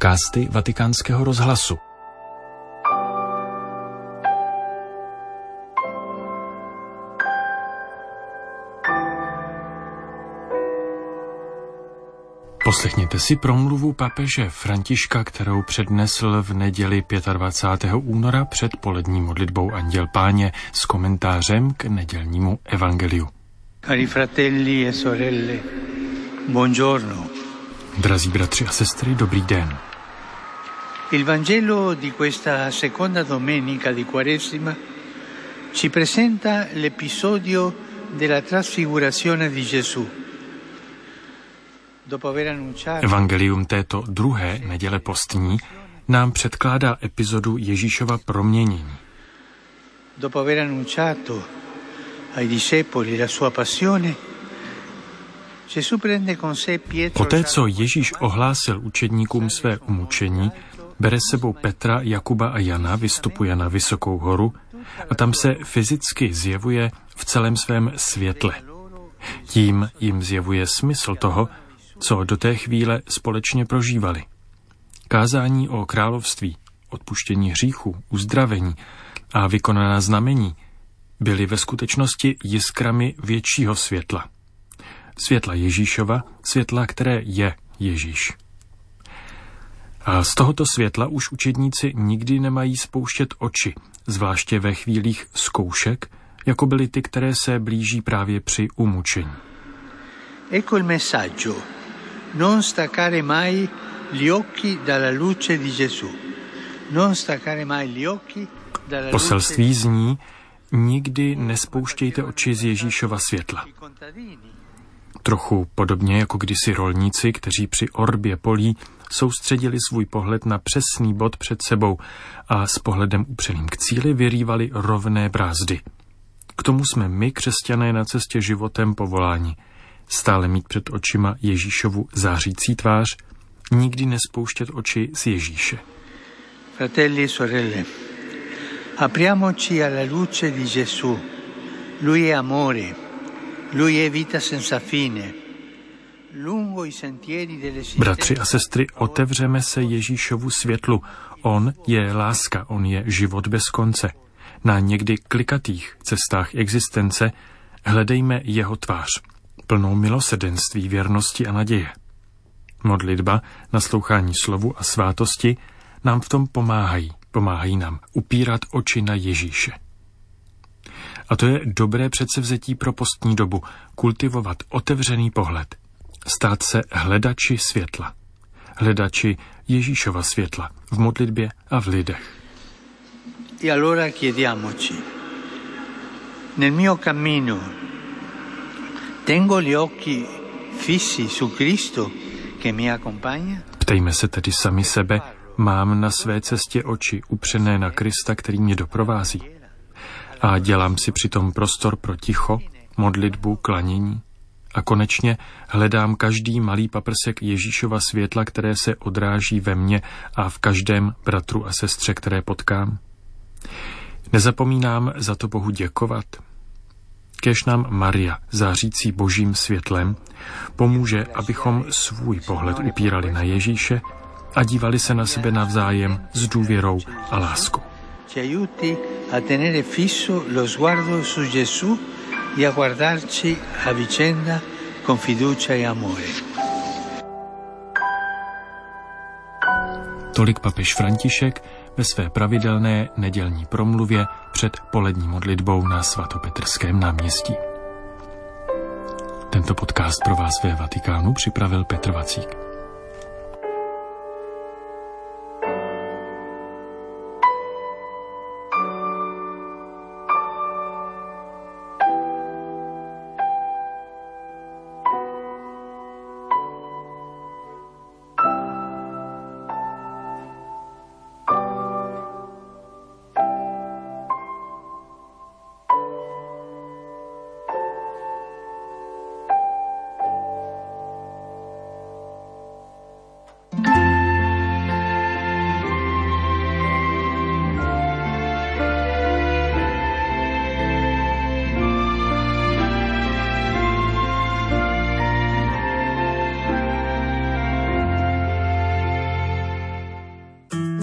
podcasty Vatikánského rozhlasu. Poslechněte si promluvu papeže Františka, kterou přednesl v neděli 25. února před polední modlitbou Anděl Páně s komentářem k nedělnímu evangeliu. Cari fratelli e sorelle, buongiorno. Drazí bratři a sestry, dobrý den. Il Vangelo di questa seconda domenica di Quaresima ci presenta l'episodio della trasfigurazione di Gesù. Evangelium této druhé neděle postní nám předkládá epizodu Ježíšova proměnění. Dopo aver annunciato ai discepoli la sua passione, Poté, co Ježíš ohlásil učedníkům své umučení, bere sebou Petra, Jakuba a Jana, vystupuje na vysokou horu a tam se fyzicky zjevuje v celém svém světle. Tím jim zjevuje smysl toho, co do té chvíle společně prožívali. Kázání o království, odpuštění hříchů, uzdravení a vykonaná znamení byly ve skutečnosti jiskrami většího světla. Světla Ježíšova, světla, které je Ježíš. A z tohoto světla už učedníci nikdy nemají spouštět oči, zvláště ve chvílích zkoušek, jako byly ty, které se blíží právě při umučení. Ecco il messaggio non staccare mai gli occhi dalla luce di Gesù. Non staccare mai gli occhi dalla Poselství zní, nikdy nespouštějte oči z Ježíšova světla. Trochu podobně jako kdysi rolníci, kteří při orbě polí soustředili svůj pohled na přesný bod před sebou a s pohledem upřeným k cíli vyrývali rovné brázdy. K tomu jsme my, křesťané, na cestě životem povoláni – stále mít před očima Ježíšovu zářící tvář, nikdy nespouštět oči z Ježíše. Fratelli e sorelle, apriamoci alla luce di Gesù. Lui è amore, Bratři a sestry, otevřeme se Ježíšovu světlu. On je láska, on je život bez konce. Na někdy klikatých cestách existence hledejme jeho tvář plnou milosedenství, věrnosti a naděje. Modlitba, naslouchání slovu a svátosti nám v tom pomáhají. Pomáhají nám upírat oči na Ježíše. A to je dobré předsevzetí pro postní dobu, kultivovat otevřený pohled, stát se hledači světla, hledači Ježíšova světla v modlitbě a v lidech. E allora chiediamoci, nel mio cammino Tengo gli occhi fissi su Cristo che mi accompagna? Ptejme se tedy sami sebe, mám na své cestě oči upřené na Krista, který mě doprovází. A dělám si přitom prostor pro ticho, modlitbu, klanění. A konečně hledám každý malý paprsek Ježíšova světla, které se odráží ve mně a v každém bratru a sestře, které potkám. Nezapomínám za to Bohu děkovat, Kež nám Maria, zářící božím světlem, pomůže, abychom svůj pohled upírali na Ježíše a dívali se na sebe navzájem s důvěrou a láskou. A tenere fisso lo sguardo su Gesù e a guardarci a vicenda con fiducia e amore. Tolik papež František ve své pravidelné nedělní promluvě před polední modlitbou na svatopetrském náměstí. Tento podcast pro vás ve Vatikánu připravil Petr Vacík.